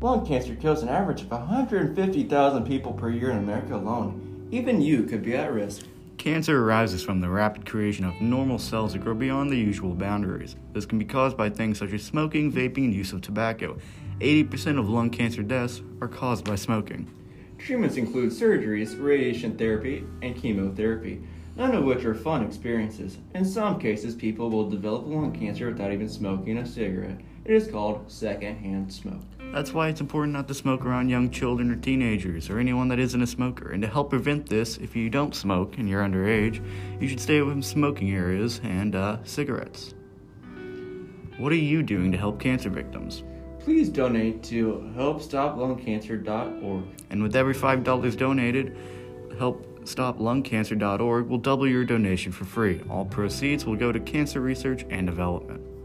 Lung cancer kills an average of 150,000 people per year in America alone. Even you could be at risk. Cancer arises from the rapid creation of normal cells that grow beyond the usual boundaries. This can be caused by things such as smoking, vaping, and use of tobacco. 80% of lung cancer deaths are caused by smoking. Treatments include surgeries, radiation therapy, and chemotherapy, none of which are fun experiences. In some cases, people will develop lung cancer without even smoking a cigarette. It is called secondhand smoke. That's why it's important not to smoke around young children or teenagers or anyone that isn't a smoker. And to help prevent this, if you don't smoke and you're underage, you should stay away from smoking areas and uh, cigarettes. What are you doing to help cancer victims? Please donate to helpstoplungcancer.org. And with every $5 donated, helpstoplungcancer.org will double your donation for free. All proceeds will go to cancer research and development.